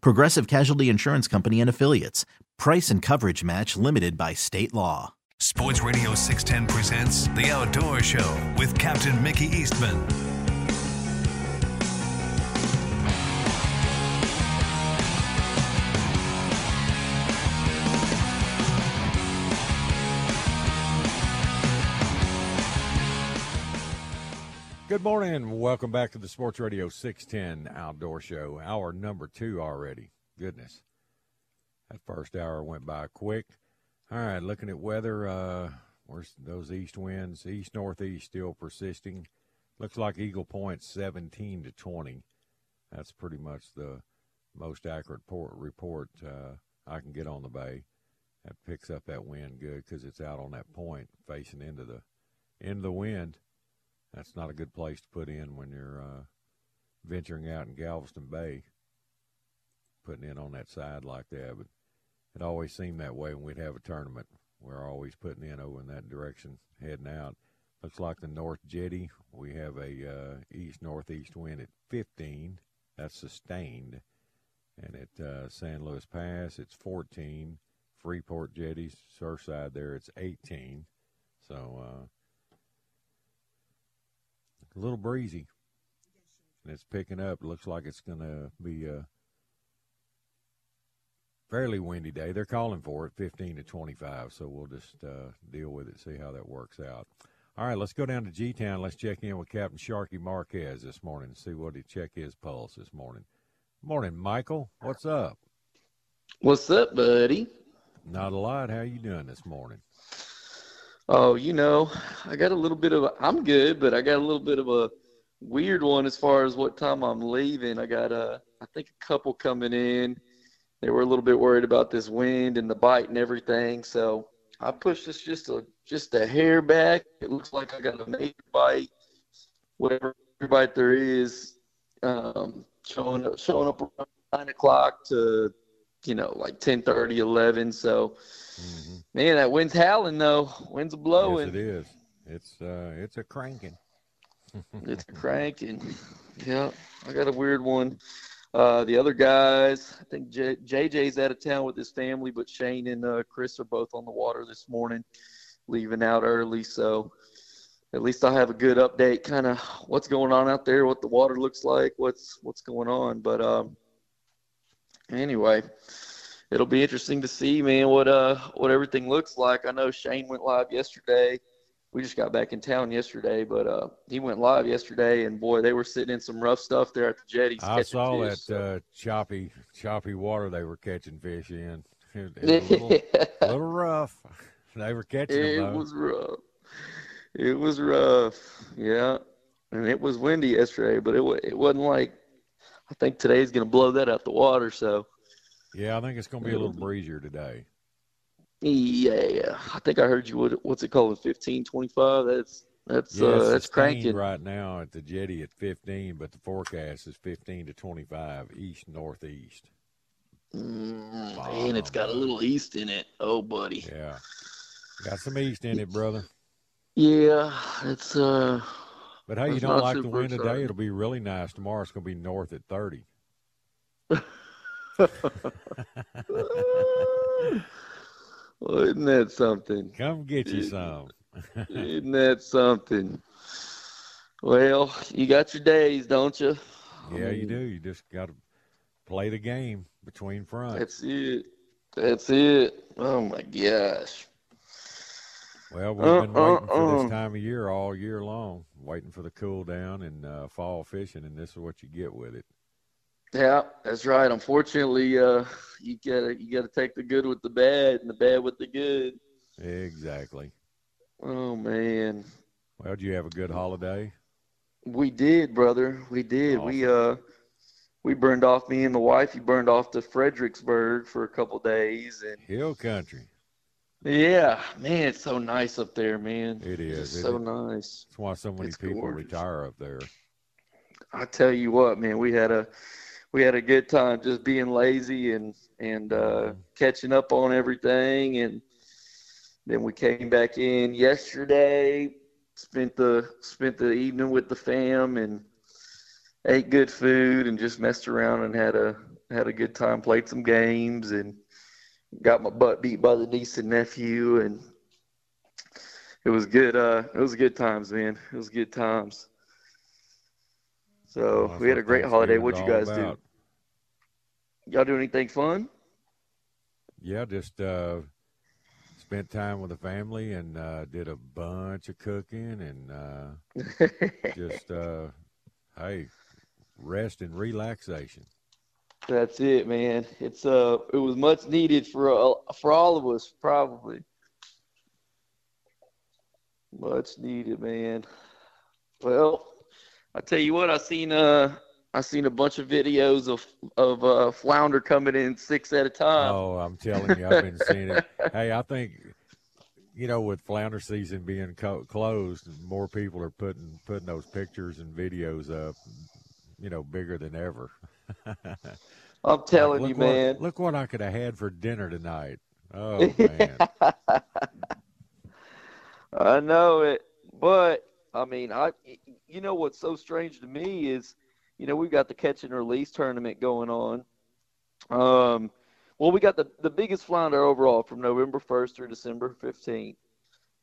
Progressive Casualty Insurance Company and Affiliates. Price and coverage match limited by state law. Sports Radio 610 presents The Outdoor Show with Captain Mickey Eastman. Good morning and welcome back to the Sports Radio 610 Outdoor Show. Hour number two already. Goodness. That first hour went by quick. All right, looking at weather, uh, where's those east winds? East northeast still persisting. Looks like Eagle Point 17 to 20. That's pretty much the most accurate port report uh, I can get on the bay. That picks up that wind good because it's out on that point facing into the into the wind that's not a good place to put in when you're uh, venturing out in Galveston Bay, putting in on that side like that. But it always seemed that way when we'd have a tournament. We're always putting in over in that direction, heading out. Looks like the North Jetty, we have a uh, east northeast wind at 15. That's sustained. And at uh, San Luis Pass, it's 14. Freeport Jetties, Surfside there, it's 18. So, uh, a little breezy. And it's picking up. It looks like it's going to be a fairly windy day. They're calling for it 15 to 25, so we'll just uh, deal with it, see how that works out. All right, let's go down to G Town. Let's check in with Captain Sharky Marquez this morning and see what he check his pulse this morning. Morning, Michael. What's up? What's up, buddy? Not a lot. How you doing this morning? Oh, you know, I got a little bit of a, I'm good, but I got a little bit of a weird one as far as what time I'm leaving. I got a, I think a couple coming in. They were a little bit worried about this wind and the bite and everything, so I pushed this just a just a hair back. It looks like I got a major bite, whatever bite there is, um, showing up showing up around nine o'clock to, you know, like 10, 30, 11. So. Mm-hmm Man, that wind's howling though. Wind's a blowing. Yes, it is. It's uh, it's a cranking. it's a cranking. Yeah, I got a weird one. Uh, the other guys, I think J- JJ's out of town with his family, but Shane and uh, Chris are both on the water this morning, leaving out early. So at least I'll have a good update, kind of what's going on out there, what the water looks like, what's what's going on. But um, anyway, it'll be interesting to see, man, what uh what everything looks like. I know Shane went live yesterday. We just got back in town yesterday, but uh, he went live yesterday, and boy, they were sitting in some rough stuff there at the jetties. I saw fish, that so. uh, choppy, choppy water they were catching fish in. It, it was a little, little, rough. They were catching it them. It was rough. It was rough. Yeah, and it was windy yesterday, but it it wasn't like I think today's going to blow that out the water. So yeah, I think it's going to be a little breezier today. Yeah, I think I heard you. What, what's it called? Fifteen twenty-five. That's that's yeah, uh, that's cranking right now at the jetty at fifteen, but the forecast is fifteen to twenty-five east northeast. Mm, wow. Man, it's got a little east in it. Oh, buddy. Yeah, got some east in it, brother. Yeah, it's uh. But hey, you don't like the wind today? It'll be really nice tomorrow. It's going to be north at thirty. well, isn't that something? Come get you some. isn't that something? Well, you got your days, don't you? Yeah, you do. You just got to play the game between fronts. That's it. That's it. Oh my gosh. Well, we've been waiting for Uh-uh-uh. this time of year all year long, waiting for the cool down and uh, fall fishing, and this is what you get with it. Yeah, that's right. Unfortunately, uh, you gotta you gotta take the good with the bad and the bad with the good. Exactly. Oh man, Well, did you have a good holiday? we did, brother. We did. We uh, we burned off me and the wife. You burned off to Fredericksburg for a couple days, and Hill country. Yeah, man, it's so nice up there, man. It is. It's It so is. nice. That's why so many It's people gorgeous. retire up there. I tell you what, man, we had a we had a good time just being lazy and and uh, catching up on everything, and then we came back in yesterday. Spent the spent the evening with the fam and ate good food and just messed around and had a had a good time. Played some games and got my butt beat by the niece and nephew and it was good. Uh, it was good times, man. It was good times. So Well, we had a great holiday. What'd you guys about. do? Y'all do anything fun? Yeah, just uh, spent time with the family and uh, did a bunch of cooking and uh, just uh, hey, rest and relaxation. That's it, man. It's uh, it was much needed for uh, for all of us, probably. Much needed, man. Well, I tell you what, I seen uh, I seen a bunch of videos of of uh, flounder coming in six at a time. Oh, I'm telling you, I've been seeing it. Hey, I think you know, with flounder season being co- closed, more people are putting putting those pictures and videos up. You know, bigger than ever. I'm telling Look you, what- man. Look what I could have had for dinner tonight. Oh man. I know it, but I mean, I you know what's so strange to me is, you know, we've got the catch and release tournament going on. Um, well, we got the the biggest flounder overall from November 1st through December 15th.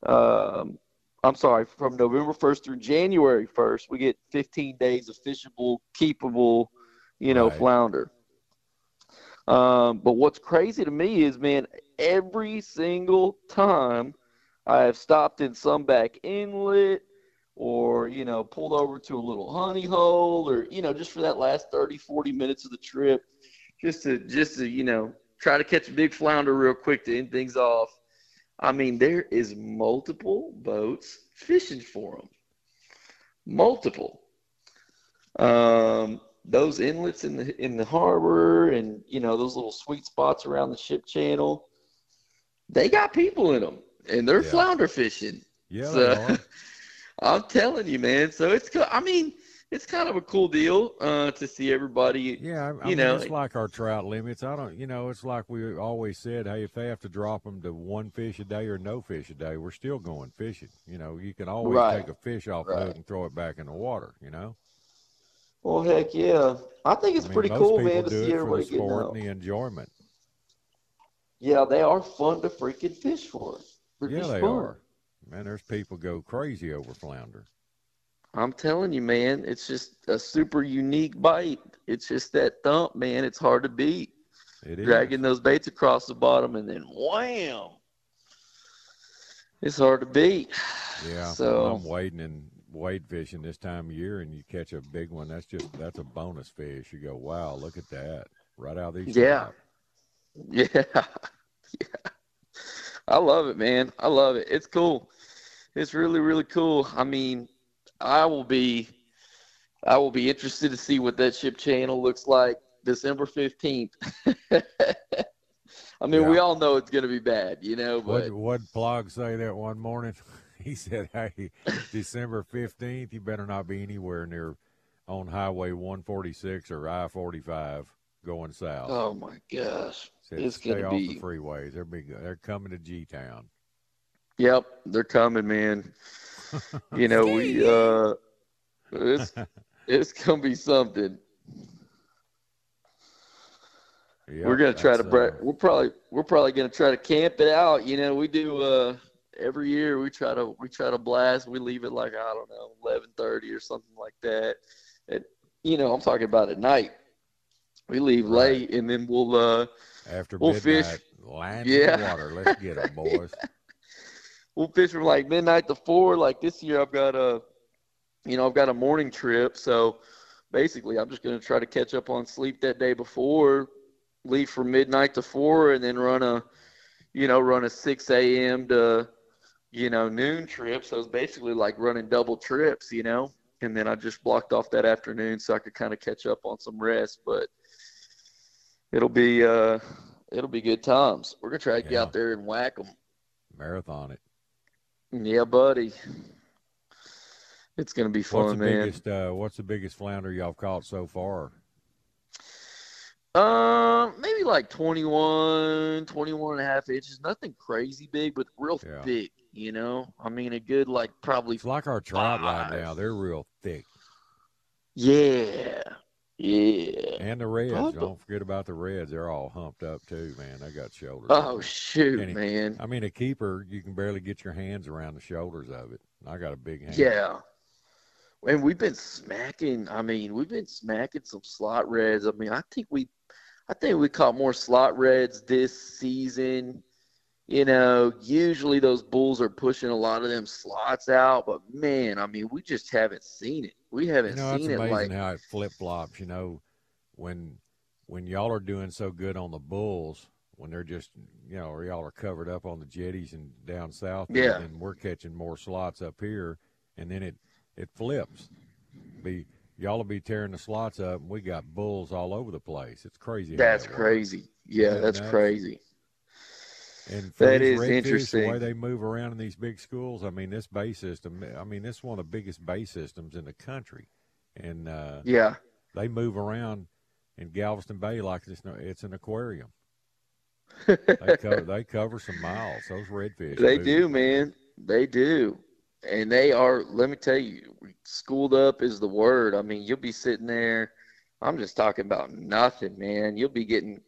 Um, I'm sorry, from November 1st through January 1st, we get 15 days of fishable, keepable, you know, Right. flounder. Um, but what's crazy to me is, man, every single time I have stopped in some back inlet or, you know, pulled over to a little honey hole or, you know, just for that last 30, 40 minutes of the trip, just to, just to, you know, try to catch a big flounder real quick to end things off. I mean, there is multiple boats fishing for them. Multiple. Um, those inlets in the in the harbor and you know those little sweet spots around the ship channel, they got people in them and they're Yeah. flounder fishing. Yeah, So. I'm telling you, man. So it's I mean, it's kind of a cool deal uh, to see everybody. Yeah, I, I you mean, know, it's like our trout limits. I don't, you know, it's like we always said. Hey, if they have to drop them to one fish a day or no fish a day, we're still going fishing. You know, you can always Right. take a fish off the Right. hook and throw it back in the water. You know, Well, heck yeah. I think it's I mean, pretty cool, man, to see everybody the getting out. and the enjoyment. Yeah, they are fun to freaking fish for. They're yeah, they fun. are. Man, there's people go crazy over flounder. I'm telling you, man, it's just a super unique bite. It's just that thump, man. It's hard to beat. It is. Dragging those baits across the bottom and then wham. It's hard to beat. Yeah, So I'm wading and wade fishing this time of year, and you catch a big one. That's just that's a bonus fish. You go, wow, look at that, right out of these. Yeah. yeah. Yeah. I love it, man. I love it. It's cool. It's really, really cool. I mean, I will be I will be interested to see what that ship channel looks like December fifteenth. I mean, we all know it's gonna be bad, you know, but What what Plaag say that one morning? He said, "Hey, December fifteenth, you better not be anywhere near on Highway 146 or I-45 going south." oh my gosh. said, it's stay gonna off be the freeways. They're big. They're coming to G Town. Yep, they're coming, man. You know, we uh it's it's gonna be something. we're gonna try to bra- we're probably we're probably gonna try to camp it out. You know, we do uh every year we try to we try to blast. We leave it like I don't know eleven thirty or something like that. And you know, I'm talking about at night. We leave Right. late and then we'll uh after we'll midnight. fish. Lines Yeah. in the water. Let's get them, boys. we'll fish from like midnight to four. Like this year, I've got a, you know, I've got a morning trip. So basically, I'm just going to try to catch up on sleep that day before, leave from midnight to four, and then run a, you know, run a 6 a.m. to, you know, noon trips. So it's basically like running double trips, you know. And then I just blocked off that afternoon so I could kind of catch up on some rest. But it'll be, uh, it'll be good times. We're gonna try to get out there and whack them. Marathon it. Yeah, buddy. It's gonna be fun, What's the man. biggest? Uh, what's the biggest flounder y'all caught so far? Um, maybe like 21, 21 and a half inches. Nothing crazy big, but real Yeah. thick. You know, I mean, a good like probably. It's like our trout right now. They're real thick. Yeah, yeah. And the reds. Probably- Don't forget about the reds. They're all humped up too, man. They got shoulders. Oh shoot, man. I mean, a keeper, you can barely get your hands around the shoulders of it. I got a big hand. Yeah. And we've been smacking. I mean, we've been smacking some slot reds. I mean, I think we, I think we caught more slot reds this season. You know, usually those bulls are pushing a lot of them slots out, but man, I mean, we just haven't seen it. We haven't know, seen it like how it flip flops. You know, when when y'all are doing so good on the bulls, when they're just you know, or y'all are covered up on the jetties and down south, and Yeah. then we're catching more slots up here, and then it it flips. Be y'all will be tearing the slots up, and we got bulls all over the place. It's crazy. that's that crazy. Yeah, that's nuts? crazy. And for That is The way they move around in these big schools, I mean, this bay system. I mean, this is one of the biggest bay systems in the country, and uh, Yeah. they move around in Galveston Bay like it's no, it's an aquarium. They cover they cover some miles. Those redfish. They move. do, man. They do. And they are, let me tell you, schooled up is the word. I mean, you'll be sitting there. I'm just talking about nothing, man. You'll be getting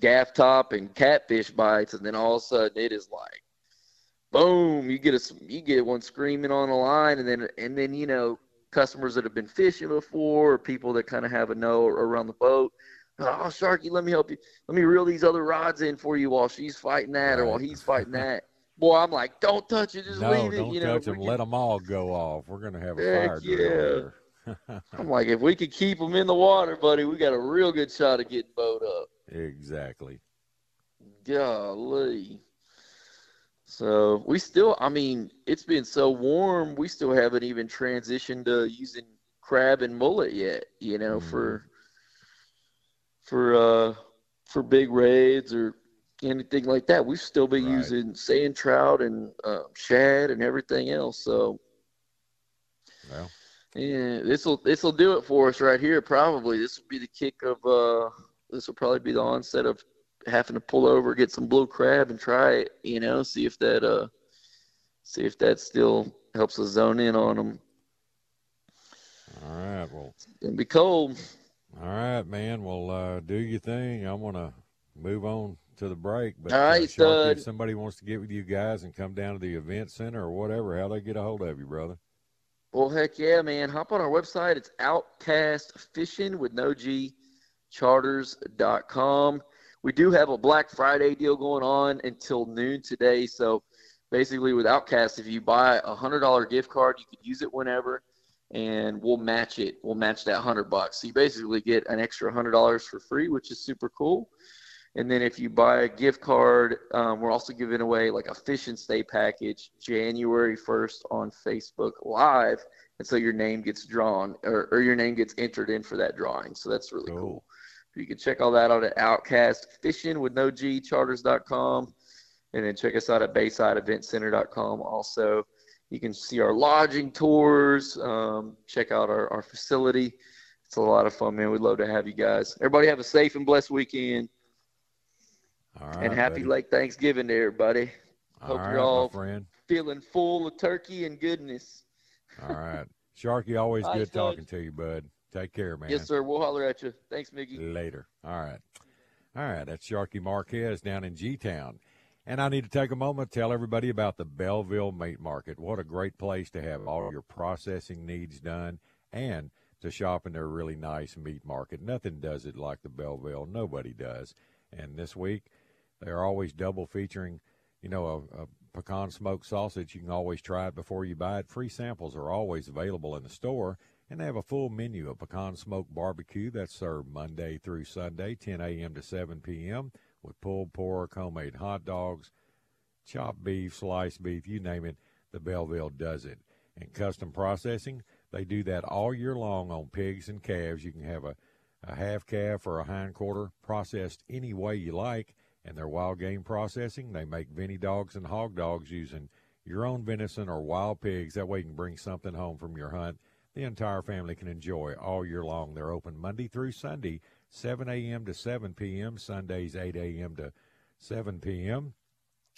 gaff top and catfish bites, and then all of a sudden it is like, boom! You get a you get one screaming on the line, and then and then you know customers that have been fishing before, or people that kind of have a know around the boat. Oh, Sharky, let me help you. Let me reel these other rods in for you while she's fighting that, or while he's fighting that. Boy, I'm like, don't touch it, just No, leave it. don't you know, touch them. we Let them all go off. We're gonna have a Heck fire drill here. I'm like, if we could keep them in the water, buddy, we got a real good shot of getting boat up. Exactly. Golly. So we still, I mean, it's been so warm, we still haven't even transitioned to using crab and mullet yet. You know, Mhm. for for uh for big raids or anything like that. We've still been Right. using sand trout and uh, shad and everything else. So Well, yeah, this will this will do it for us right here. Probably this will be the kick of uh this will probably be the onset of having to pull over, get some blue crab, and try it. You know, see if that uh see if that still helps us zone in on them. all right. Well, It's gonna be cold. all right, man. Well, uh, do your thing. I'm gonna move on to the break. But All right, uh, Sharky, if somebody wants to get with you guys and come down to the event center or whatever, how they get a hold of you, brother? Well, heck yeah, man! Hop on our website. It's Outcast Fishing with no G Charters.com. We do have a Black Friday deal going on until noon today. So basically, with Outcast, if you buy a hundred dollar gift card, you could use it whenever, and we'll match it. We'll match that hundred bucks. So you basically get an extra hundred dollars for free, which is super cool. And then if you buy a gift card, um, we're also giving away like a fish and stay package January 1st on Facebook Live. And so your name gets drawn or, or your name gets entered in for that drawing. So that's really Cool. cool. You can check all that out at Outcast Fishing with no G charters.com. And then check us out at BaysideEventCenter.com. Also, you can see our lodging tours, um, check out our, our facility. It's a lot of fun, man. We'd love to have you guys. Everybody have a safe and blessed weekend. All right, and happy buddy. late Thanksgiving to everybody. All hope right, you're all-. Feeling full of turkey and goodness. All right, Sharky. Always good talking to you, bud. Take care, man. Yes, sir. We'll holler at you. Thanks, Mickey. later. All right. All right. That's Sharky Marquez down in G Town. And I need to take a moment to tell everybody about the Belleville Meat Market. What a great place to have all your processing needs done and to shop in their really nice meat market. Nothing does it like the Belleville. Nobody does. And this week, They're always double featuring, you know, a, a pecan smoked sausage. You can always try it before you buy it. Free samples are always available in the store, and they have a full menu of pecan smoked barbecue that's served Monday through Sunday, 10 a.m. to 7 p.m. with pulled pork, homemade hot dogs, chopped beef, sliced beef, you name it. The Belleville does it. And custom processing, they do that all year long on pigs and calves. You can have a, a half calf or a hind quarter processed any way you like and their wild game processing. They make Vinny dogs and hog dogs using your own venison or wild pigs. That way you can bring something home from your hunt. The entire family can enjoy all year long. They're open Monday through Sunday, 7 a.m. to 7 p.m., Sundays 8 a.m. to 7 p.m.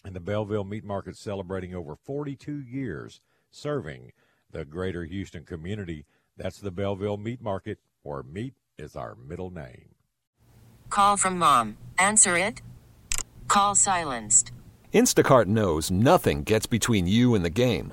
And the Belleville Meat Market celebrating over 42 years serving the greater Houston community. That's the Belleville Meat Market, where meat is our middle name. Call from mom. Answer it. Call silenced. Instacart knows nothing gets between you and the game.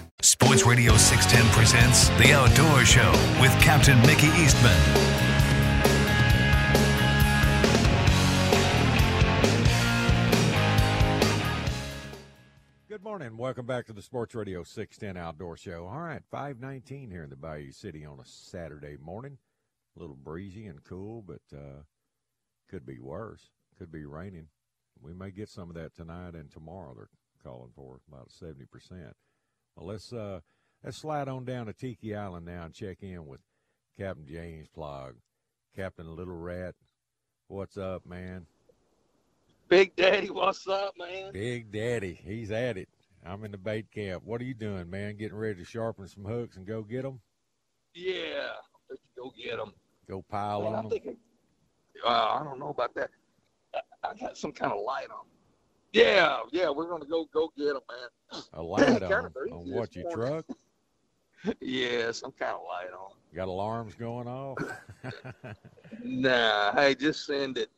Sports Radio 610 presents The Outdoor Show with Captain Mickey Eastman. Good morning. Welcome back to the Sports Radio 610 Outdoor Show. All right, 519 here in the Bayou City on a Saturday morning. A little breezy and cool, but uh, could be worse. Could be raining. We may get some of that tonight and tomorrow. They're calling for about 70%. Well, let's uh, let's slide on down to Tiki Island now and check in with Captain James Plaag. Captain Little Rat, what's up, man? Big Daddy, what's up, man? Big Daddy, he's at it. I'm in the bait camp. What are you doing, man? Getting ready to sharpen some hooks and go get them? Yeah, go get them. Go pile Man, on I them? think uh, I don't know about that. I, I got some kind of light on. Yeah, yeah, we're gonna go go get them, man. A light on, Kinda 'em? breezy on what, your morning. truck? Yeah, some kind of light on. Got alarms going off? Nah, hey, just send it.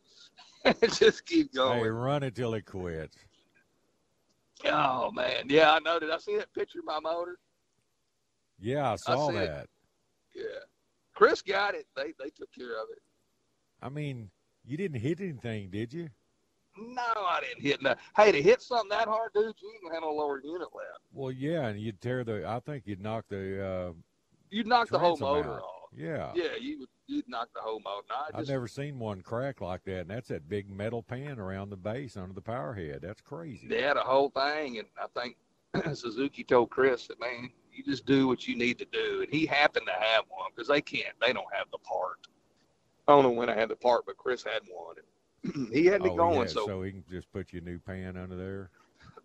just keep hey, going. run it till it quits. Oh man, yeah, I know. Did I see that picture of my motor? Yeah, I saw it. that. Yeah, Chris got it. They they took care of it. I mean, you didn't hit anything, did you? No, I didn't hit that. Hey, to hit something that hard, dude, you ain't gonna have no lower unit left. Well, yeah, and you'd tear the. I think you'd knock the. Uh, You'd knock the whole transom motor out. off. Yeah. Yeah, you would. You'd knock the whole motor. No, I I've never seen one crack like that, and that's that big metal pan around the base under the power head. That's crazy. they had a whole thing, and I think Suzuki told Chris that man, you just do what you need to do, and he happened to have one because they can't, they don't have the part. I don't know when I had the part, but Chris had one. And he had me oh, going, yeah, so, he can just put your new pan under there.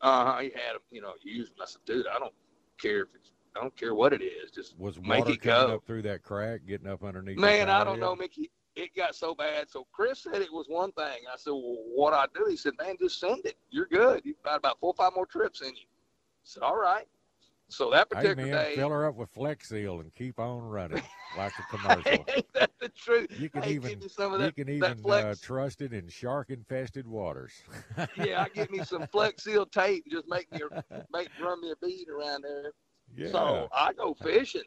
uh, he had him, you know, using. I said, dude, I don't care if it's, I don't care what it is, just Was Make water it coming go. up through that crack, getting up underneath? Man, I don't know, Mickey. It got so bad. So Chris said it was one thing. I said, well, what I do? He said, man, just send it. You're good. You've got about four or five more trips in you. I said, all right. So that Hey particular man, day, fill her up with Flex Seal and keep on running like a commercial. ain't that the truth? You can Hey, even give some of you can even uh, trust it in shark infested waters. yeah, I get me some Flex Seal tape. and Just make me make run me a bead around there. yeah. So I go fishing.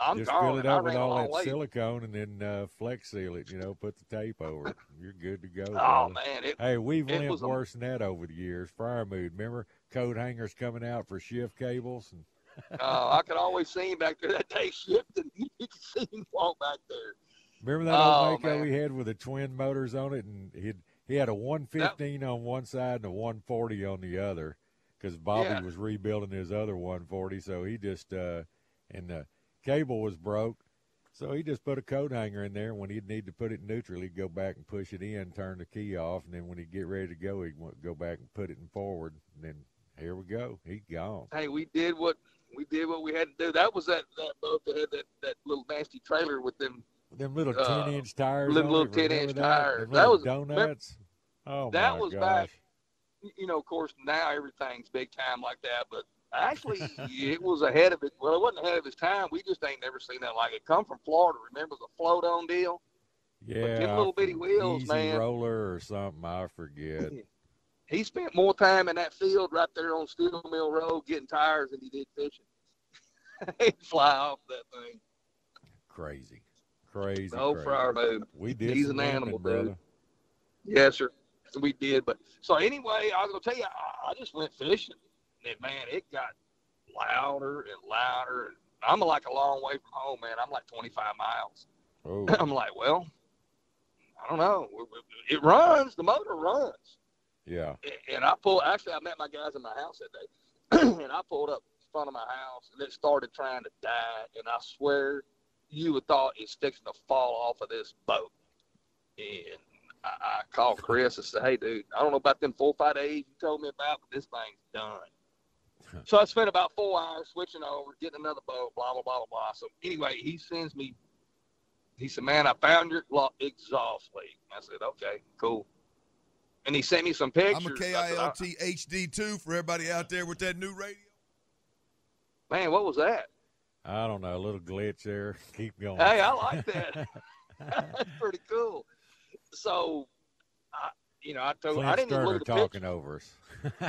I'm Just fill it up with all that way. silicone and then uh, flex seal it. You know, put the tape over it. You're good to go. Oh brother. man, it, Hey, we've it lived was a- worse than that over the years. Friermood. Remember coat hangers coming out for shift cables? And uh, I could always see him back there that day shifting. You could see him walk back there. remember that Oh, old Mako we had with the twin motors on it, and he he had a 115 on one side and a 140 on the other, because Bobby Yeah. was rebuilding his other 140. So he just uh, and the cable was broke. So he just put a coat hanger in there. When he'd need to put it in neutral, he'd go back and push it in, turn the key off, and then when he'd get ready to go, he'd go back and put it in forward. And then here we go. He gone. Hey, we did what we did what we had to do. That was that that boat that had that, that little nasty trailer with them. Them little Uh, ten inch tires. on little 10-inch that? tires. Them That was- donuts. Oh that was gosh. back- You know, of course, now everything's big time like that, but actually, it was ahead of it. Well, it wasn't ahead of its time. We just ain't never seen that like it. Come from Florida. Remember the float on deal? Yeah, them little bitty wheels, easy man. roller or something. I forget. He spent more time in that field right there on Steel Mill Road getting tires than he did fishing. He'd fly off that thing. crazy, crazy. No crazy. Friermood. We did. He's an animal, brother. dude. Yes, sir. We did, but so anyway, I was gonna tell you, I, I just went fishing, and man, it got louder and louder. And I'm like a long way from home, man. I'm like 25 miles. Oh, I'm like, well, I don't know. It runs. The motor runs. Yeah. and I pulled. Actually, I met my guys in my house that day, and I pulled up in front of my house, and it started trying to die. And I swear, you would thought it's fixing to fall off of this boat. And I, I called Chris and said, "Hey, dude, I don't know about them four five days you told me about, but this thing's done." so I spent about four hours switching over, getting another boat, blah blah blah blah blah. So anyway, he sends me. He said, "Man, I found your exhaust leak." I said, "Okay, cool." And he sent me some pictures. I'm a I said, "I- KILT HD2 for everybody out there with that new radio. Man, what was that? I don't know. A little glitch there. Keep going. Hey, I like that. That's pretty cool. So, I, you know, I told Clint I didn't Sterner look at the talking picture. over us.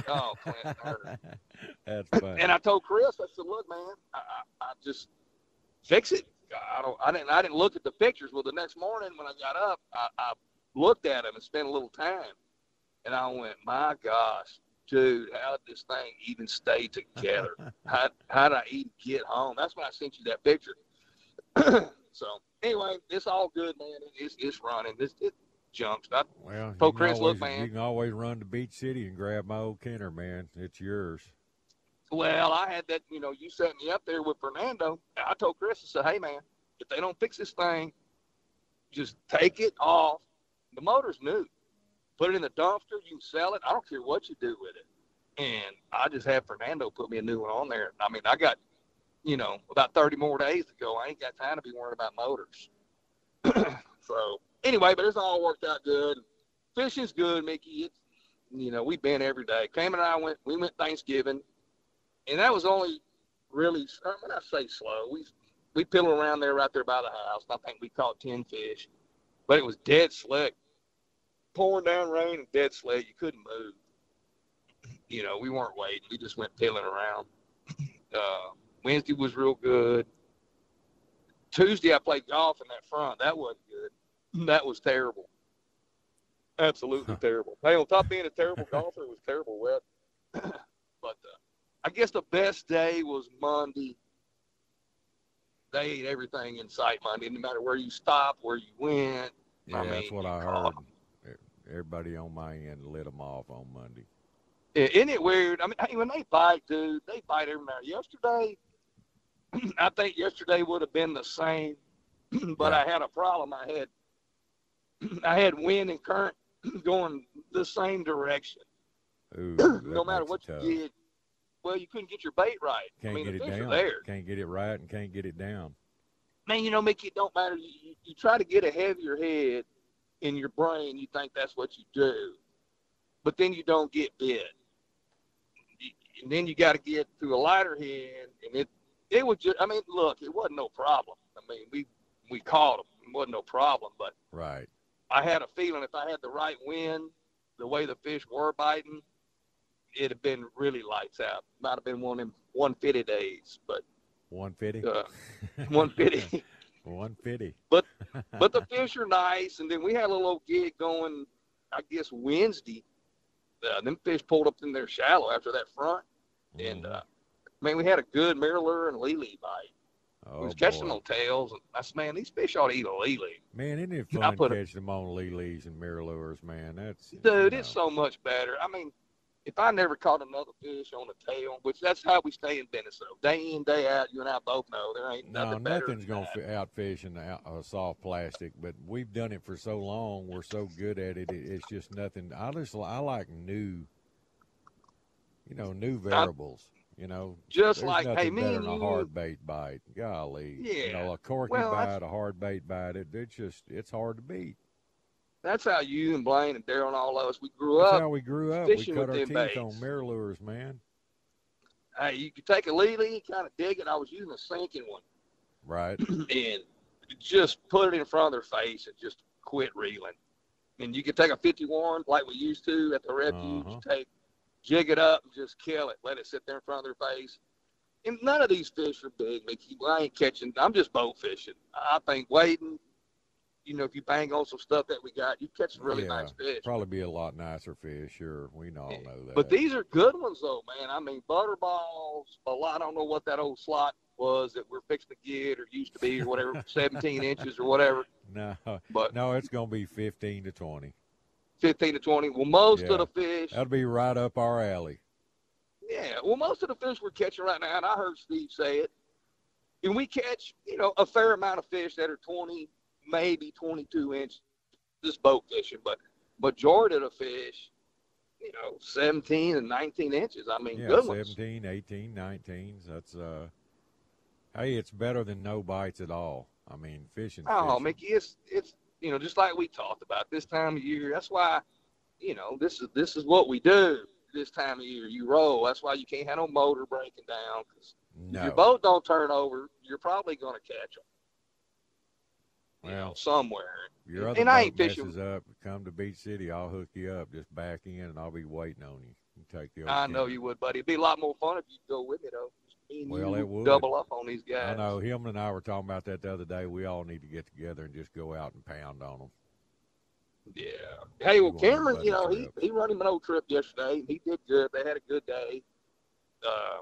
Oh, Clint Sterner. That's funny. And I told Chris, I said, "Look, man, I, I, I just fix it. I don't. I didn't. I didn't look at the pictures. Well, the next morning when I got up, I, I looked at them and spent a little time, and I went, "My gosh, dude, how did this thing even stay together? how how did I even get home? That's when I sent you that picture." so anyway, it's all good, man. It's it's running. This it jumps. I, well, can Chris, "Look, man." You can always run to Beach City and grab my old Kenner, man. It's yours. Well, I had that, you know, you set me up there with Fernando. I told Chris, I said, hey, man, if they don't fix this thing, just take it off. The motor's new. Put it in the dumpster. You can sell it. I don't care what you do with it. And I just had Fernando put me a new one on there. I mean, I got, you know, about 30 more days to go. I ain't got time to be worrying about motors. so, anyway, but it's all worked out good. Fishing's good, Mickey. It's, you know, we've been every day. Cam and I went, we went Thanksgiving and that was only really when I say slow, we we piddle around there right there by the house. I think we caught ten fish, but it was dead slick, pouring down rain and dead slick. You couldn't move. You know, we weren't waiting. We just went piddling around. Uh, Wednesday was real good. Tuesday I played golf in that front. That wasn't good. That was terrible. Absolutely terrible. Hey, on top of being a terrible golfer, it was terrible wet. but uh, I guess the best day was Monday. They ate everything in sight Monday, no matter where you stopped, where you went. Yeah, I that's what I caught heard. Everybody on my end lit them off on Monday. Isn't it weird? I mean, hey, when they bite, dude, they bite every now. Yesterday, I think yesterday would have been the same, but I had a problem. I had I had wind and current going the same direction. Ooh, no matter what tough. you did, well, you couldn't get your bait right. Can't I mean, get it down. there. Can't get it right and can't get it down. man, you know, Mickey, it don't matter. You, you, you try to get a heavier head in your brain. You think that's what you do, but then you don't get bit. and then you got to get through a lighter head, and it it was just. I mean, look, it wasn't no problem. I mean, we we caught them. It wasn't no problem, but Right. I had a feeling if I had the right wind, the way the fish were biting, it'd have been really lights out. Might have been one of them 150 days, but 150. uh, 150. 150. but but the fish are nice. And then we had a little gig going, I guess Wednesday. Uh, them fish pulled up in there shallow after that front, and Mhm. uh, man, we had a good MirrOlure and lily bite. oh, we was catching boy. on tails, and I said, man, these fish ought to eat a lily. Man, isn't it fun catching them on lilies and MirrOlures, man? That's Dude, you it's so much better. I mean, if I never caught another fish on a tail, which that's how we stay in though, day in, day out, you and I both know there ain't No, nothing better. No, nothing's gonna that. fi- outfish in out, uh, soft plastic, but we've done it for so long. We're so good at it. it it's just nothing. I just I like new, you know, new variables. You know, Just like, hey, me better and than a hard bait bite. Golly, you Yeah. know, a corky Well, bite, a hard bait bite. It, it's just it's hard to beat. That's how you and Blaien and Daryl and all of us we grew That's up. how we grew up. We fishing cut with our them teeth on baits. MirrOlures, man. Hey, you could take a lily, kind of dig it. I was using a sinking one, Right. and just put it in front of their face and just quit reeling. And you could take a 51 like we used to at the refuge, Uh-huh. take, jig it up and just kill it. Let it sit there in front of their face. And none of these fish are big, Mickey. I ain't catching. I'm just boat fishing. I think waiting. You know, if you bang on some stuff that we got, you catch some really yeah, nice fish. Probably be a lot nicer fish. Sure, we all know eh, that. But these are good ones, though, man. I mean, butterballs. A lot. I don't know what that old slot was that we're fixing to get or used to be or whatever, 17 inches or whatever, no, but no, it's gonna be fifteen to twenty. 15 to 20. Well, most Yeah. of the fish, That'll be right up our alley. yeah. Well, most of the fish we're catching right now, and I heard Steve say it, and we catch, you know, a fair amount of fish that are 20, maybe 22 inches. This boat fishing, but majority of the fish, you know, 17 and 19 inches. I mean, Yeah, good ones. 17, 18, 19. That's uh, hey, it's better than no bites at all. I mean, fishing. Oh, fishing. Mickey, it's it's you know just like we talked about this time of year. That's why, you know, this is this is what we do this time of year. You roll. That's why you can't have no motor breaking down because no. if your boat don't turn over, you're probably going to catch them. You know, Well, somewhere. your other and I ain't fishing- messes up. Come to Beach City, I'll hook you up. Just back in, and I'll be waiting on you. You take the. I know you would, buddy. It'd be a lot more fun if you'd go with me though. Well, you it would. double up on these guys. I know him and I were talking about that the other day. We all need to get together and just go out and pound on them. Yeah. Hey, well, Cameron, you know, he, he run him an old trip yesterday. He did good. They had a good day. Uh,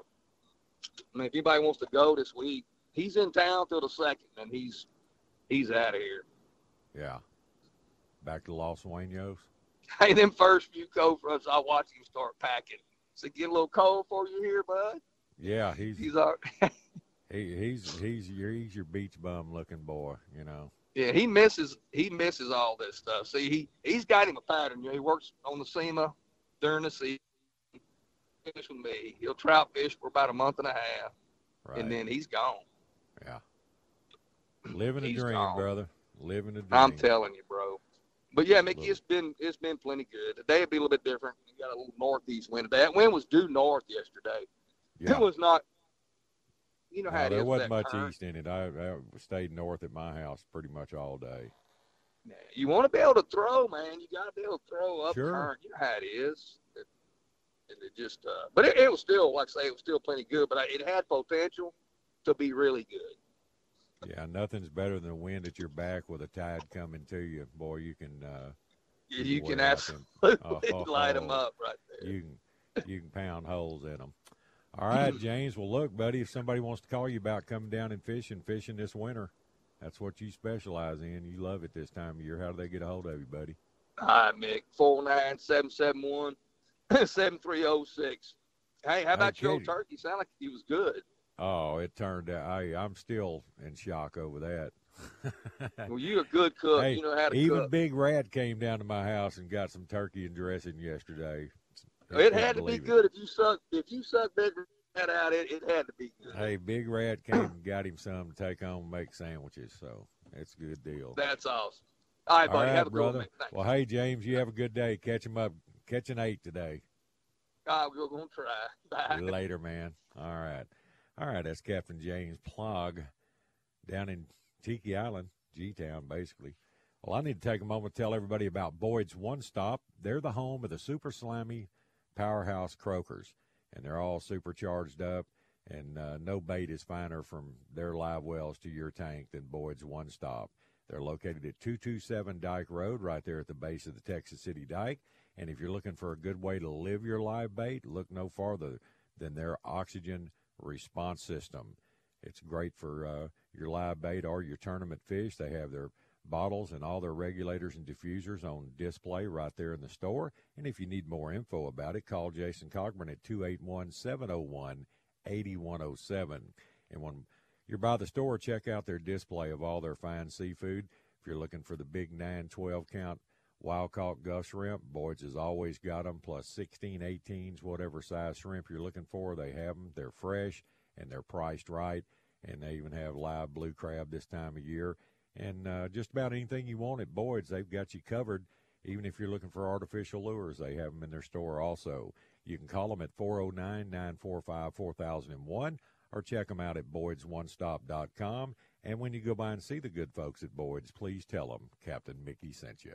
I mean, if anybody wants to go this week, he's in town till the second, and he's he's out of here. Yeah. Back to Los Sueños. Hey, them first few cold fronts, I watched him start packing. So get a little cold for you here, bud. Yeah, he's He's all, he, he's he's your he's your beach bum looking boy. You know. yeah, he misses he misses all this stuff. See, he he's got him a pattern. You know, he works on the SEMA during the season. Fish with me. He'll trout fish for about a month and a half, Right. and then he's gone. yeah. Living a dream, gone. brother. Living a dream. I'm telling you, bro. But yeah, Mickey, Look. it's been it's been plenty good. Today will be a little bit different. We got a little northeast wind today. That wind was due north yesterday. Yeah. It was not. You know No, how it there wasn't much current. east in it. I, I stayed north at my house pretty much all day. You want to be able to throw, man. You got to be able to throw up Sure. current. You know how it is. It, and it just, uh, but it, it was still, like I say, it was still plenty good. But I, it had potential to be really good. Yeah, nothing's better than a wind at your back with a tide coming to you. Boy, you can uh, You, you can absolutely them. Oh, light them oh. up right there. you can you can pound holes in them. All right, James. Well, look, buddy, if somebody wants to call you about coming down and fishing, fishing this winter, that's what you specialize in. You love it this time of year. How do they get a hold of you, buddy? All right, Mick. Four nine seven seven one seven three zero six. Hey, how about your old turkey? Sound like he was good. Oh, it turned out. I I'm still in shock over that. Well, you're a good cook. Hey, you know how to Even cook. Big Rat came down to my house and got some turkey and dressing yesterday. He It had to be it. good if you suck. If you suck big rat out, it it had to be good. Hey, Big Rat came and got him some to take home and make sandwiches, so it's a good deal. That's awesome. All right, buddy. right, have a good brother. one. Thanks. Well, hey, James, you have a good day. Catch him up. Catch an eight today. I'm gonna try. Bye. Later, man. All right. All right, that's Captain James Plaag down in Tiki Island, G Town, basically. Well, I need to take a moment to tell everybody about Boyd's One Stop. They're the home of the super slimy powerhouse croakers, and they're all supercharged up. And uh, no bait is finer from their live wells to your tank than Boyd's One Stop. They're located at 227 Dike Road, right there at the base of the Texas City Dike. And if you're looking for a good way to live your live bait, look no farther than their oxygen response system. It's great for uh, your live bait or your tournament fish. They have their bottles and all their regulators and diffusers on display right there in the store. And if you need more info about it, call Jason Cogburn at 281 701 8107. And when you're by the store, check out their display of all their fine seafood. If you're looking for the big 9 12 count wild caught Gulf shrimp, Boyd's has always got them, plus 16, 18s, whatever size shrimp you're looking for, they have them. They're fresh and they're priced right. And they even have live blue crab this time of year. And uh, just about anything you want at Boyd's, they've got you covered. Even if you're looking for artificial lures, they have them in their store also. You can call them at 409 945 4001 or check them out at boydsonestop.com. And when you go by and see the good folks at Boyd's, please tell them Captain Mickey sent you.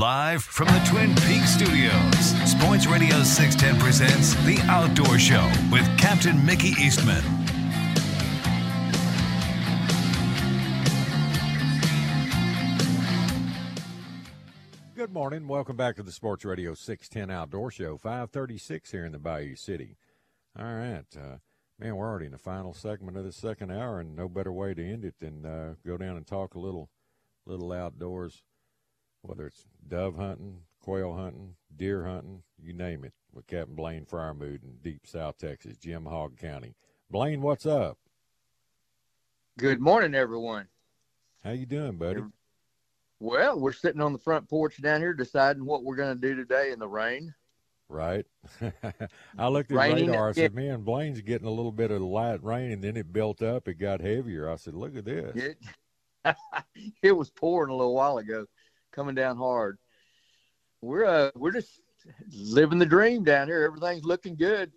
Live from the Twin Peaks studios, Sports Radio 610 presents The Outdoor Show with Captain Mickey Eastman. Good morning. Welcome back to the Sports Radio 610 Outdoor Show, 536 here in the Bayou City. All right. Uh, man, we're already in the final segment of the second hour, and no better way to end it than uh, go down and talk a little, little outdoors, whether it's dove hunting, quail hunting, deer hunting, you name it, with Captain Blaien Friermood in deep South Texas, Jim Hogg County. Blaien, what's up? Good morning, everyone. How you doing, buddy? Well, we're sitting on the front porch down here deciding what we're going to do today in the rain. Right. I looked at Raining radar. I said. "Man, Blaien's getting a little bit of light rain, and then it built up. It got heavier." I said, "Look at this." It, it was pouring a little while ago, coming down hard. We're uh, we're just living the dream down here. Everything's looking good.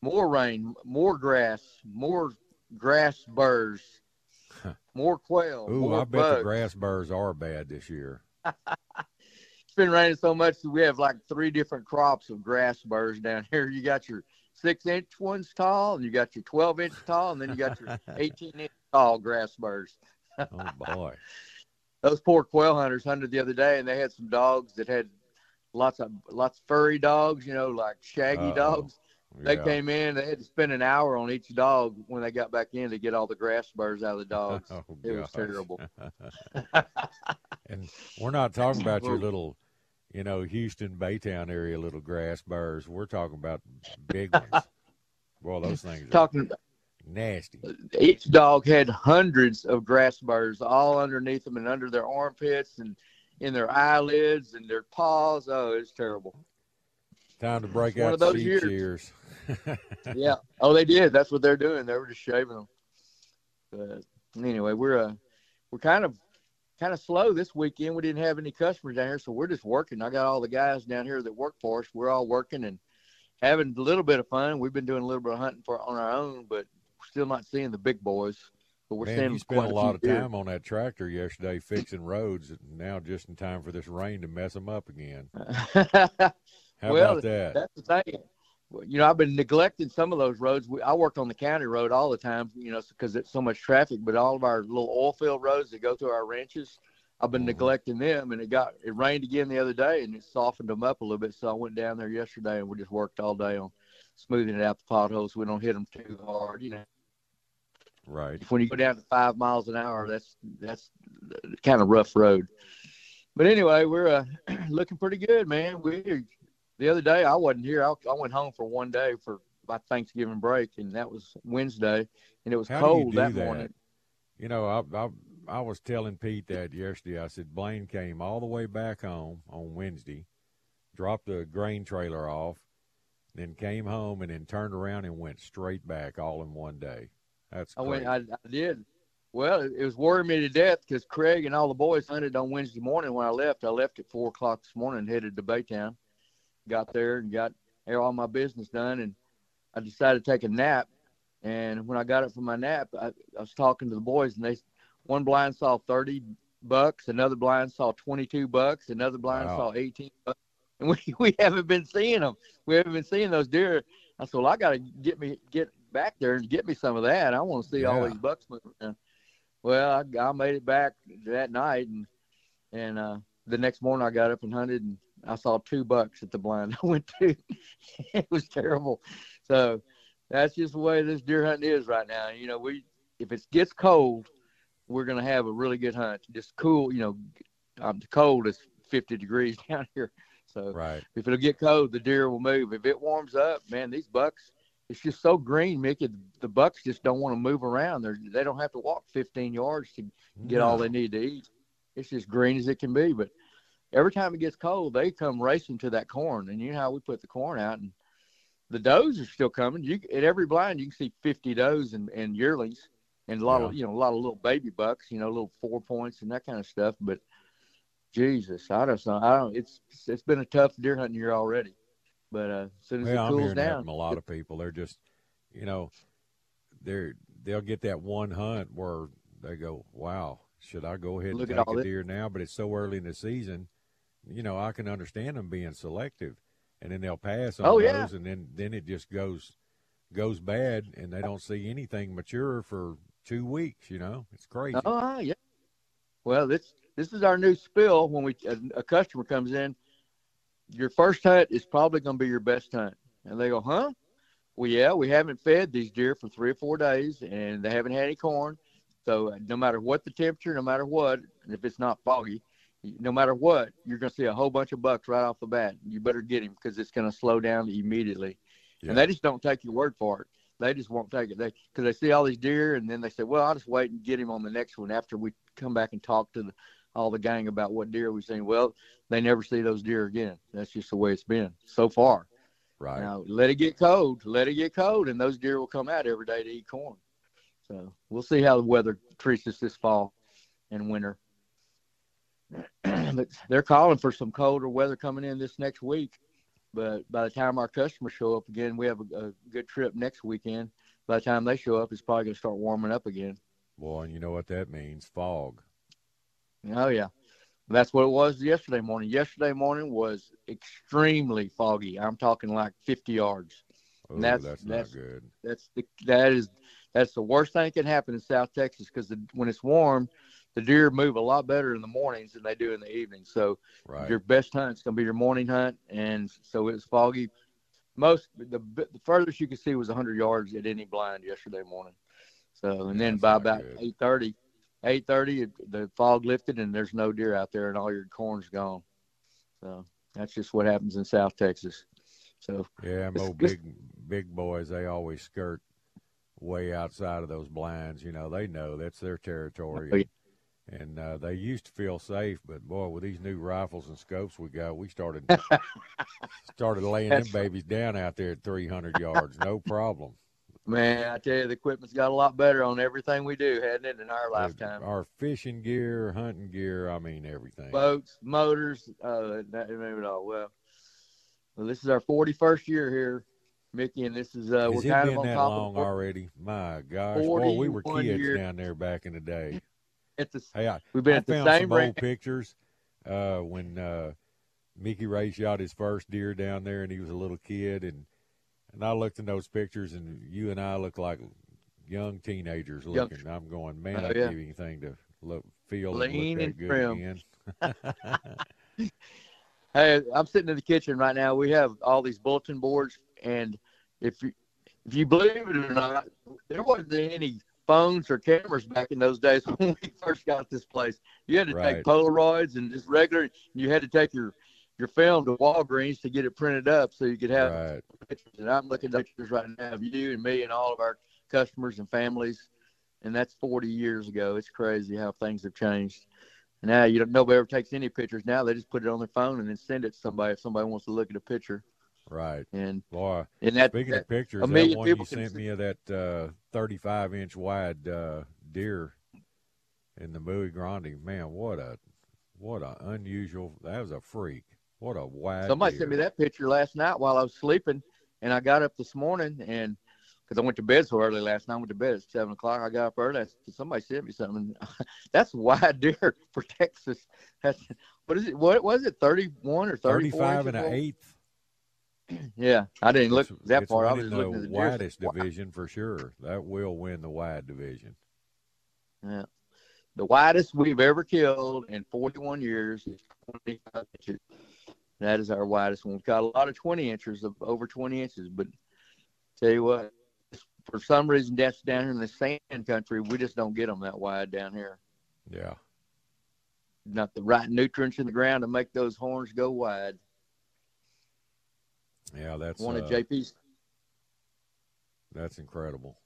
More rain, more grass, more grass burrs, more quail, Ooh, more I bet bugs. the grass burrs are bad this year. it's been raining so much that we have like three different crops of grass burrs down here. You got your six inch ones tall, and you got your twelve inch tall, and then you got your eighteen inch tall grass burrs. Oh boy. Those poor quail hunters hunted the other day, and they had some dogs that had lots of lots of furry dogs, you know, like shaggy Uh-oh. dogs. They Yeah. came in. They had to spend an hour on each dog when they got back in to get all the grass burrs out of the dogs. Oh, it was terrible. and we're not talking about your little, you know, Houston Baytown area little grass burrs. We're talking about big ones. Well, those things are Talking nasty. each dog had hundreds of grass burrs all underneath them and under their armpits and in their eyelids and their paws. Oh, it's terrible. Time to break out those sheep years. shears. yeah. Oh, they did. That's what they're doing. They were just shaving them. But anyway, we're uh, we're kind of kind of slow this weekend. We didn't have any customers down here, so we're just working. I got all the guys down here that work for us. We're all working and having a little bit of fun. We've been doing a little bit of hunting for on our own, but still not seeing the big boys. But we're Man, seeing you spent quite a lot of time on that tractor yesterday fixing roads. Now, just in time for this rain to mess them up again. How well, about that? That's the thing. You know, I've been neglecting some of those roads. We, I work on the county road all the time, you know, because it's so much traffic. But all of our little oil field roads that go through our ranches, I've been mm-hmm. neglecting them. And it got it rained again the other day, and it softened them up a little bit. So I went down there yesterday, and we just worked all day on smoothing it out the potholes. So we don't hit them too hard, you know. Right. When you go down to five miles an hour, that's that's kind of rough road. But anyway, we're uh, looking pretty good, man. We the other day I wasn't here. I, I went home for one day for my Thanksgiving break, and that was Wednesday, and it was How do cold do that, that? morning. You know, I, I I was telling Pete that yesterday. I said Blaien came all the way back home on Wednesday, dropped the grain trailer off, then came home and then turned around and went straight back all in one day. That's I went. I, I did. Well, it, it was worrying me to death because Craig and all the boys hunted on Wednesday morning. When I left, I left at four o'clock this morning, and headed to Baytown. Got there and got all my business done, and I decided to take a nap. And when I got up from my nap, I, I was talking to the boys, and they one blind saw thirty bucks, another blind saw twenty-two bucks, another blind Wow. saw eighteen bucks, and we we haven't been seeing them. We haven't been seeing those deer. I said, well, I got to get me get back there and get me some of that. I want to see all these bucks moving. Well, I, I made it back that night, and and uh, the next morning I got up and hunted, and I saw two bucks at the blind. I went to. it was terrible. So that's just the way this deer hunting is right now. You know, we if it gets cold, we're gonna have a really good hunt. Just cool, you know. Um, the cold is 50 degrees down here, so right. if it'll get cold, the deer will move. If it warms up, man, these bucks, it's just so green, Mickey. The bucks just don't want to move around. They they don't have to walk 15 yards to get all they need to eat. It's just green as it can be. But every time it gets cold, they come racing to that corn. And you know how we put the corn out, and the does are still coming. You at every blind, you can see 50 does and, and yearlings, and a lot of you know a lot of little baby bucks, you know, little four points and that kind of stuff. But Jesus, I don't know. I don't. It's it's been a tough deer hunting year already. But uh, as soon as Well, it I'm cools hearing that down, from a lot of people. They're just, you know, they're they'll get that one hunt where they go, "Wow, should I go ahead and Look at take a this." deer now?" But it's so early in the season. You know, I can understand them being selective, and then they'll pass on Oh, those, yeah. and then then it just goes goes bad, and they don't see anything mature for two weeks. You know, it's crazy. Oh, ah, yeah. Well, this this is our new spill. When we a, a customer comes in, your first hunt is probably going to be your best hunt, and they go, "Huh?" Well, yeah, we haven't fed these deer for three or four days, and they haven't had any corn. So uh, no matter what the temperature, no matter what, and if it's not foggy, no matter what, you're going to see a whole bunch of bucks right off the bat. You better get him because it's going to slow down immediately. And they just don't take your word for it. They just won't take it. They because they see all these deer, and then they say, "Well, I'll just wait and get him on the next one after we come back and talk to the, all the gang about what deer we've seen." Well, they never see those deer again. That's just the way it's been so far. Right. Now let it get cold. Let it get cold, and those deer will come out every day to eat corn. So we'll see how the weather treats us this fall and winter. but they're calling for some colder weather coming in this next week. But by the time our customers show up again, we have a, a good trip next weekend. By the time they show up, it's probably going to start warming up again. Boy, and you know what that means? Fog. Oh yeah, that's what it was yesterday morning. Yesterday morning was extremely foggy. I'm talking like 50 yards. Oh, that's that's, that's not good. that's the that is that's the worst thing that can happen in South Texas because when it's warm, the deer move a lot better in the mornings than they do in the evenings. So Right. your best hunt's gonna be your morning hunt, and so it was foggy. Most the the furthest you could see was 100 yards at any blind yesterday morning. So and then by about 8:30, 8:30 the fog lifted and there's no deer out there and all your corn's gone. So that's just what happens in South Texas. So Yeah, them old big big boys, they always skirt way outside of those blinds. You know, they know that's their territory. Oh, yeah. And uh, they used to feel safe, but boy, with these new rifles and scopes we got, we started started laying them That's right. babies down out there at 300 yards, no problem. Man, I tell you, the equipment's got a lot better on everything we do, hadn't it, in our lifetime? Our fishing gear, hunting gear, I mean everything. Boats, motors, uh, it all. Well, well, this is our 41st year here, Mickey, and this is uh, Has we're kind been of on that top long of already? My gosh, boy, we were kids years. down there back in the day. at the. Hey, I, We've been I at the found same some ranch. old pictures uh, when uh, Mickey Ray shot his first deer down there, and he was a little kid, and and I looked in those pictures, and you and I look like young teenagers Young- looking. I'm going, man, Oh, I'd yeah. give anything to look, feel Lean and and look that trim. good again. Hey, I'm sitting in the kitchen right now. We have all these bulletin boards, and if you if you believe it or not, there wasn't any phones or cameras back in those days when we first got this place. You had to Right. take Polaroids and just regular. You had to take your your film to Walgreens to get it printed up so you could have right. pictures. And I'm looking at pictures right now of you and me and all of our customers and families, and that's 40 years ago. It's crazy how things have changed. Now you don't nobody ever takes any pictures now. They just put it on their phone and then send it to somebody if somebody wants to look at a picture. Right. And Boy, and that, speaking that- of pictures, a that one you sent see- me of that uh, 35 inch wide uh, deer in the Muy Grande, man, what a what a unusual. That was a freak. What a wide. Somebody deer. sent me that picture last night while I was sleeping, and I got up this morning and because I went to bed so early last night. I went to bed at seven o'clock. I got up early. I Somebody sent me something. That's wide deer for Texas. That's what is it? What was it? Thirty-one or 35 and an eighth. Yeah, I didn't look It's- that far. I was looking at the deer. widest division for sure. That will win the wide division. Yeah. The widest we've ever killed in 41 years is 25 inches. That is our widest one. We've got a lot of 20 inches of over 20 inches, but tell you what, for some reason, that's down here in the sand country. We just don't get them that wide down here. Yeah. Not the right nutrients in the ground to make those horns go wide. Yeah, that's One uh, of JP's, that's incredible.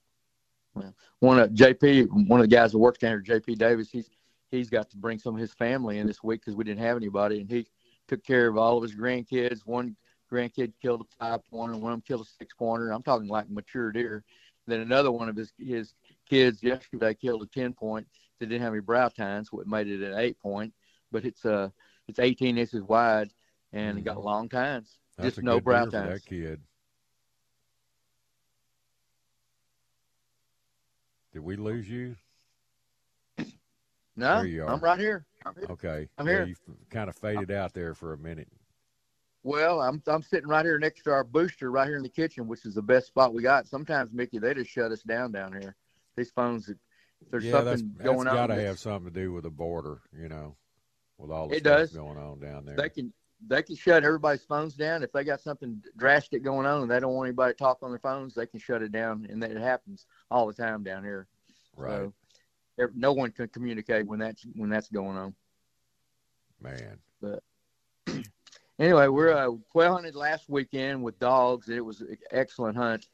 one of JP, one of the guys that works down here, JP Davis. He's he's got to bring some of his family in this week because we didn't have anybody, and he took care of all of his grandkids. One grandkid killed a five pointer, one of them killed a six pointer. I'm talking like mature deer. Then another one of his his kids yesterday killed a ten point. They didn't have any brow tines, what made it an eight point, but it's uh it's 18 inches wide and it got long tines. Mm-hmm. That's Just a no good brow deer for tines. that kid. Did we lose you? No, you. I'm right here. I'm here. Okay. I'm Yeah, here. you kind of faded out there for a minute. Well, I'm I'm sitting right here next to our booster right here in the kitchen, which is the best spot we got. Sometimes Mickey, they just shut us down down here. These phones, if there's yeah, that's, something that's going got on. to have something to do with the border, you know, with all the It stuff does. going on down there. They can they can shut everybody's phones down if they got something drastic going on and they don't want anybody to talk on their phones. They can shut it down, and that it happens all the time down here. Right. So, no one can communicate when that's when that's going on. Man. But anyway, we're uh, quail hunted last weekend with dogs. It was an excellent hunt,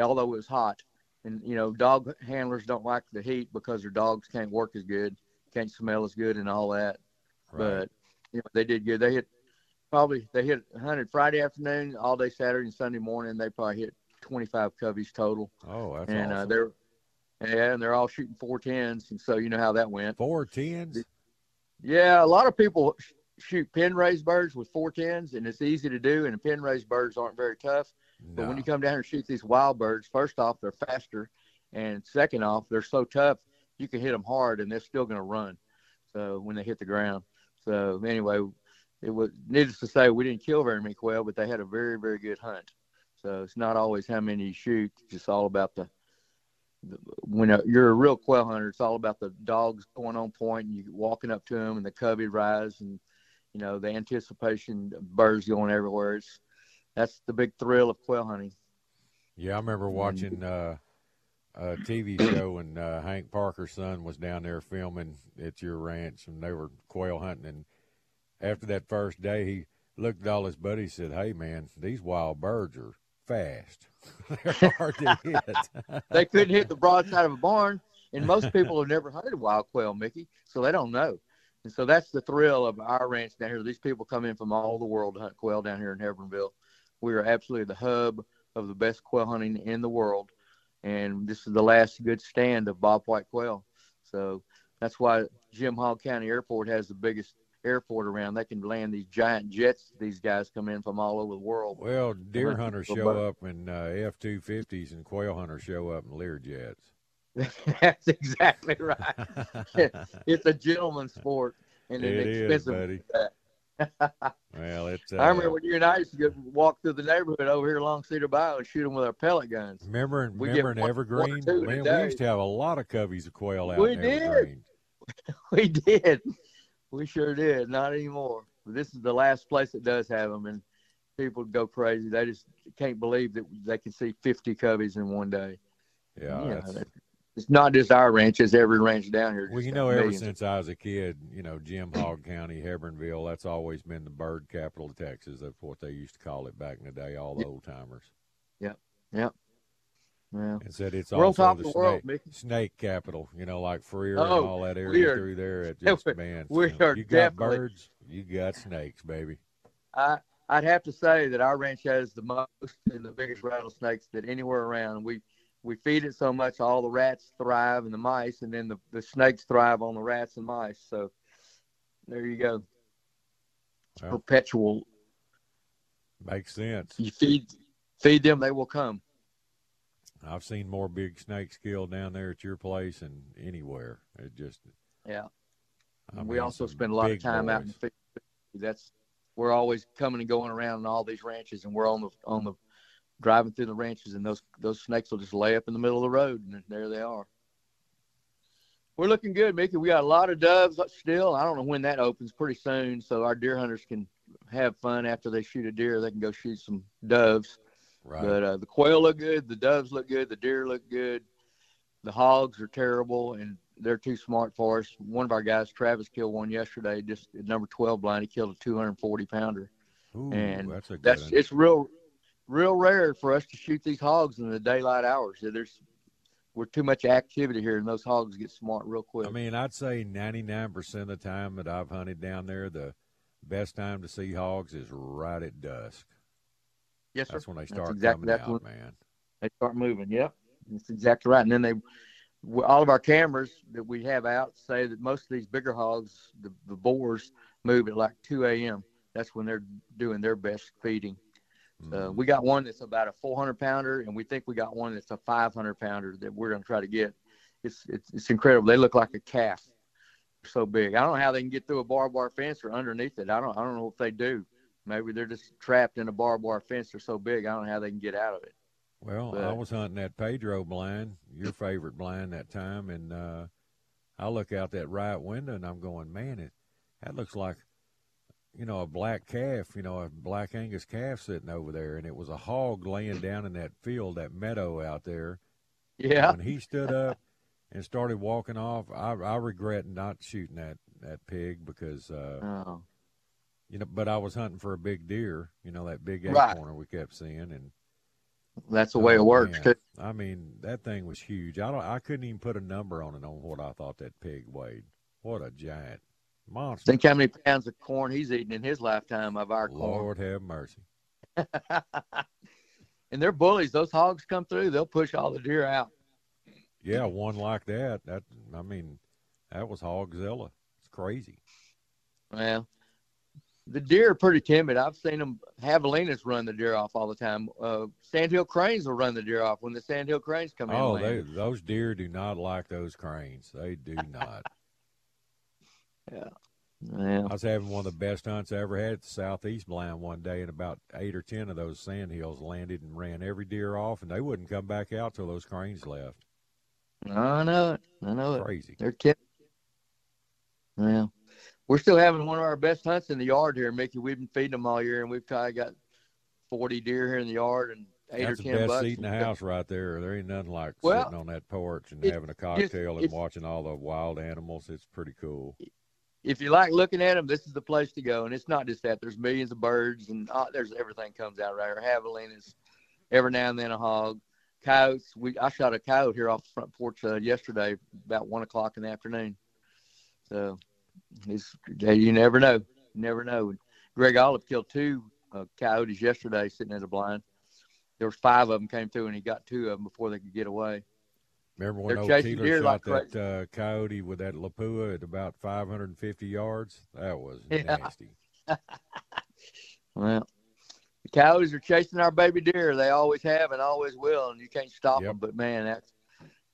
although it was hot. And you know, dog handlers don't like the heat because their dogs can't work as good, can't smell as good, and all that. But you know, they did good. They hit probably they hit hunted Friday afternoon, all day Saturday and Sunday morning. They probably hit 25 coveys total. Oh, that's and uh, they're yeah, and they're all shooting four tens, and so you know how that went. Four tens. Yeah, a lot of people sh- shoot pin raised birds with four tens, and it's easy to do. And the pin raised birds aren't very tough. But when you come down here and shoot these wild birds, first off, they're faster, and second off, they're so tough you can hit them hard, and they're still going to run. So when they hit the ground. So anyway, it was needless to say we didn't kill very many quail, but they had a very very good hunt. So it's not always how many you shoot; it's just all about the. When you're a real quail hunter, it's all about the dogs going on point and you walking up to them and the covey rise and you know the anticipation of birds going everywhere. It's that's the big thrill of quail hunting. Yeah, I remember watching uh, a TV show and uh, Hank Parker's son was down there filming at your ranch and they were quail hunting. And after that first day, he looked at all his buddies and said, Hey, man, these wild birds are fast. They're hard to hit. they couldn't hit the broadside of a barn, and most people have never hunted wild quail, Mickey, so they don't know. And so that's the thrill of our ranch down here. These people come in from all the world to hunt quail down here in Hebbronville. We are absolutely the hub of the best quail hunting in the world, and this is the last good stand of Bob White quail. So that's why Jim Hogg County Airport has the biggest airport around. They can land these giant jets. These guys come in from all over the world. Well, deer hunters show up in uh, F 250s and quail hunters show up in Learjets. That's exactly right. it's a gentleman's sport and an It is, expensive. uh, well, it's. Uh, I remember when you and I used to get, walk through the neighborhood over here along Cedar Bayou and shoot them with our pellet guns. Remember, We remember in one- Evergreen, one or two in a man, we used to have a lot of coveys of quail out there. We did. Evergreen. We did. We sure did. Not anymore. This is the last place that does have them, and people go crazy. They just can't believe that they can see 50 coveys in one day. Yeah, You know, that's- it's not just our ranch; it's every ranch down here. Well, you know, ever millions. since I was a kid, you know, Jim Hogg County, Hebbronville, that's always been the bird capital of Texas. That's what they used to call it back in the day, all the Yep. old timers. Yep. Yep. Yeah. And said it's We're also the the world, snake, snake capital, you know, like Freer and Oh, all that area are- through there. It just, man, we you know, are you got birds, you got snakes, baby. I I'd have to say that our ranch has the most and the biggest rattlesnakes that anywhere around. We we feed it so much, all the rats thrive and the mice, and then the, the snakes thrive on the rats and mice. So there you go. It's Well. perpetual. Makes sense. You feed feed them, they will come. I've seen more big snakes killed down there at your place than anywhere. It just, Yeah. I And we mean, also spend a lot of time out in the field. That's we're always coming and going around in all these ranches, and we're on the on the driving through the ranches, and those those snakes will just lay up in the middle of the road, and there they are. We're looking good, Mickey. We got a lot of doves still. I don't know when that opens. Pretty soon, so our deer hunters can have fun after they shoot a deer. They can go shoot some doves. Right. But uh, the quail look good, the doves look good, the deer look good. The hogs are terrible, and they're too smart for us. One of our guys, Travis, killed one yesterday, just at number twelve blind. He killed a two hundred forty pounder, Ooh, and that's that's it's real, real rare for us to shoot these hogs in the daylight hours. There's we're too much activity here, and those hogs get smart real quick. I mean, I'd say 99% of the time that I've hunted down there, the best time to see hogs is right at dusk. Yes, sir. That's when they start exactly- coming that's out, when- man. they start moving. Yep, that's exactly right. And then they, all of our cameras that we have out say that most of these bigger hogs, the, the boars, move at like 2 a.m. That's when they're doing their best feeding. Uh, we got one that's about a 400 pounder, and we think we got one that's a 500 pounder that we're going to try to get. It's, it's it's incredible. They look like a calf. They're so big. I don't know how they can get through a barbed wire fence or underneath it. I don't I don't know if they do. Maybe they're just trapped in a barbed wire fence. They're so big. I don't know how they can get out of it. Well, I was hunting that Pedro blind, your favorite blind that time, and uh, I look out that right window and I'm going, man, it that looks like, you know, a black calf, you know, a black Angus calf sitting over there, and it was a hog laying down in that field, that meadow out there. Yeah. When he stood up and started walking off, I, I regret not shooting that that pig because, uh, Oh. You know, but I was hunting for a big deer, you know, that big Right. acorner we kept seeing, and That's the oh, way it Oh, works. man. I mean, that thing was huge. I don't. I couldn't even put a number on it on what I thought that pig weighed. What a giant monster! Think how many pounds of corn he's eaten in his lifetime of our Lord have mercy. and they're bullies. Those hogs come through, they'll push all the deer out. Yeah, one like that. That I mean, that was Hogzilla. It's crazy. Well, the deer are pretty timid. I've seen them. Javelinas run the deer off all the time. Uh, sandhill cranes will run the deer off when the sandhill cranes come in. Oh, they, land. those deer do not like those cranes. They do not. yeah. Yeah. I was having one of the best hunts I ever had at the southeast blind one day, and about eight or ten of those sandhills landed and ran every deer off, and they wouldn't come back out till those cranes left. I know it. I know it. Crazy. They're timid. Yeah. We're still having one of our best hunts in the yard here, Mickey. We've been feeding them all year, and we've probably got 40 deer here in the yard and eight That's or the 10 best bucks. seat in the house right there. There ain't nothing like Well, sitting on that porch and it- having a just- cocktail and watching all the wild animals. It's pretty cool. if you like looking at them, this is the place to go. And it's not just that. There's millions of birds, and uh, there's everything comes out right here. Javelinas, every now and then a hog, coyotes. We I shot a coyote here off the front porch uh, yesterday about one o'clock in the afternoon. So it's you never know, you never know. Greg Olive killed two uh, coyotes yesterday sitting at a blind. There was five of them came through, and he got two of them before they could get away. Remember when They're old chasing Keeler deer shot like that uh, coyote with that Lapua at about 550 yards? That was Yeah. nasty. Well, the coyotes are chasing our baby deer. They always have and always will, and you can't stop them. But man, that's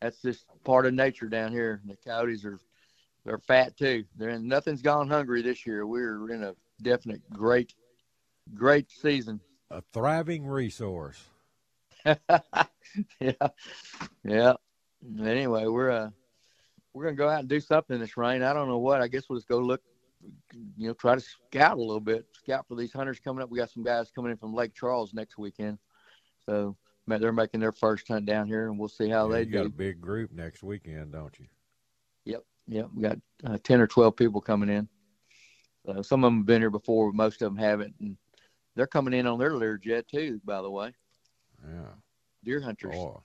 that's just part of nature down here. The coyotes are they're fat too. They're in, nothing's gone hungry this year. We're in a definite great, great season. A thriving resource. yeah, yeah. Anyway, we're uh, we're gonna go out and do something this rain. I don't know what. I guess we'll just go look. You know, try to scout a little bit. Scout for these hunters coming up. We got some guys coming in from Lake Charles next weekend, so they're making their first hunt down here, and we'll see how yeah, they you do. got a big group next weekend, don't you? Yep, yep. We got uh, ten or twelve people coming in. So some of them have been here before, but most of them haven't, and they're coming in on their Learjet too. By the way, yeah, deer hunters. Oh,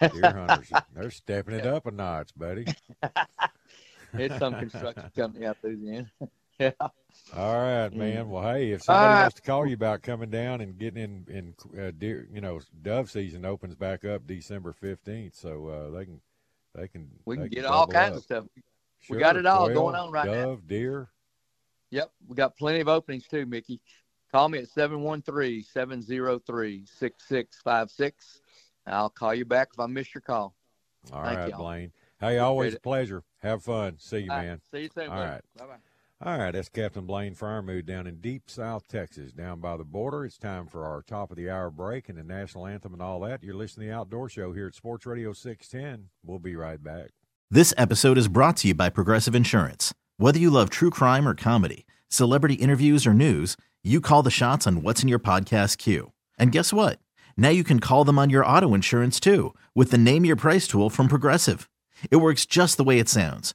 deer hunters, they're stepping it up a notch, buddy. it's some construction company out there then. yeah. All right, man. Well, hey, if somebody right. wants to call you about coming down and getting in, in uh, deer, you know, dove season opens back up December fifteenth, so uh, they can, they can, we can they get all kinds up. of stuff. Sure, we got it all quail, going on right dove, now. Deer. Yep, we got plenty of openings too, Mickey. Call me at 713-703-6656. I'll call you back if I miss your call. All Thank right, y'all. Blaien. Hey, always a pleasure. Have fun. See you, All right, man. See you soon. All right. Bye-bye. All right, that's Captain Blaien Friermood down in deep South Texas, down by the border. It's time for our top of the hour break and the national anthem and all that. You're listening to the Outdoor Show here at Sports Radio 610. We'll be right back. This episode is brought to you by Progressive Insurance. Whether you love true crime or comedy, celebrity interviews or news, you call the shots on what's in your podcast queue. And guess what? Now you can call them on your auto insurance too with the Name Your Price tool from Progressive. It works just the way it sounds.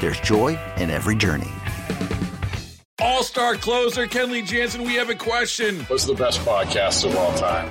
there's joy in every journey. All-star closer Kenley Jansen, we have a question. What's the best podcast of all time?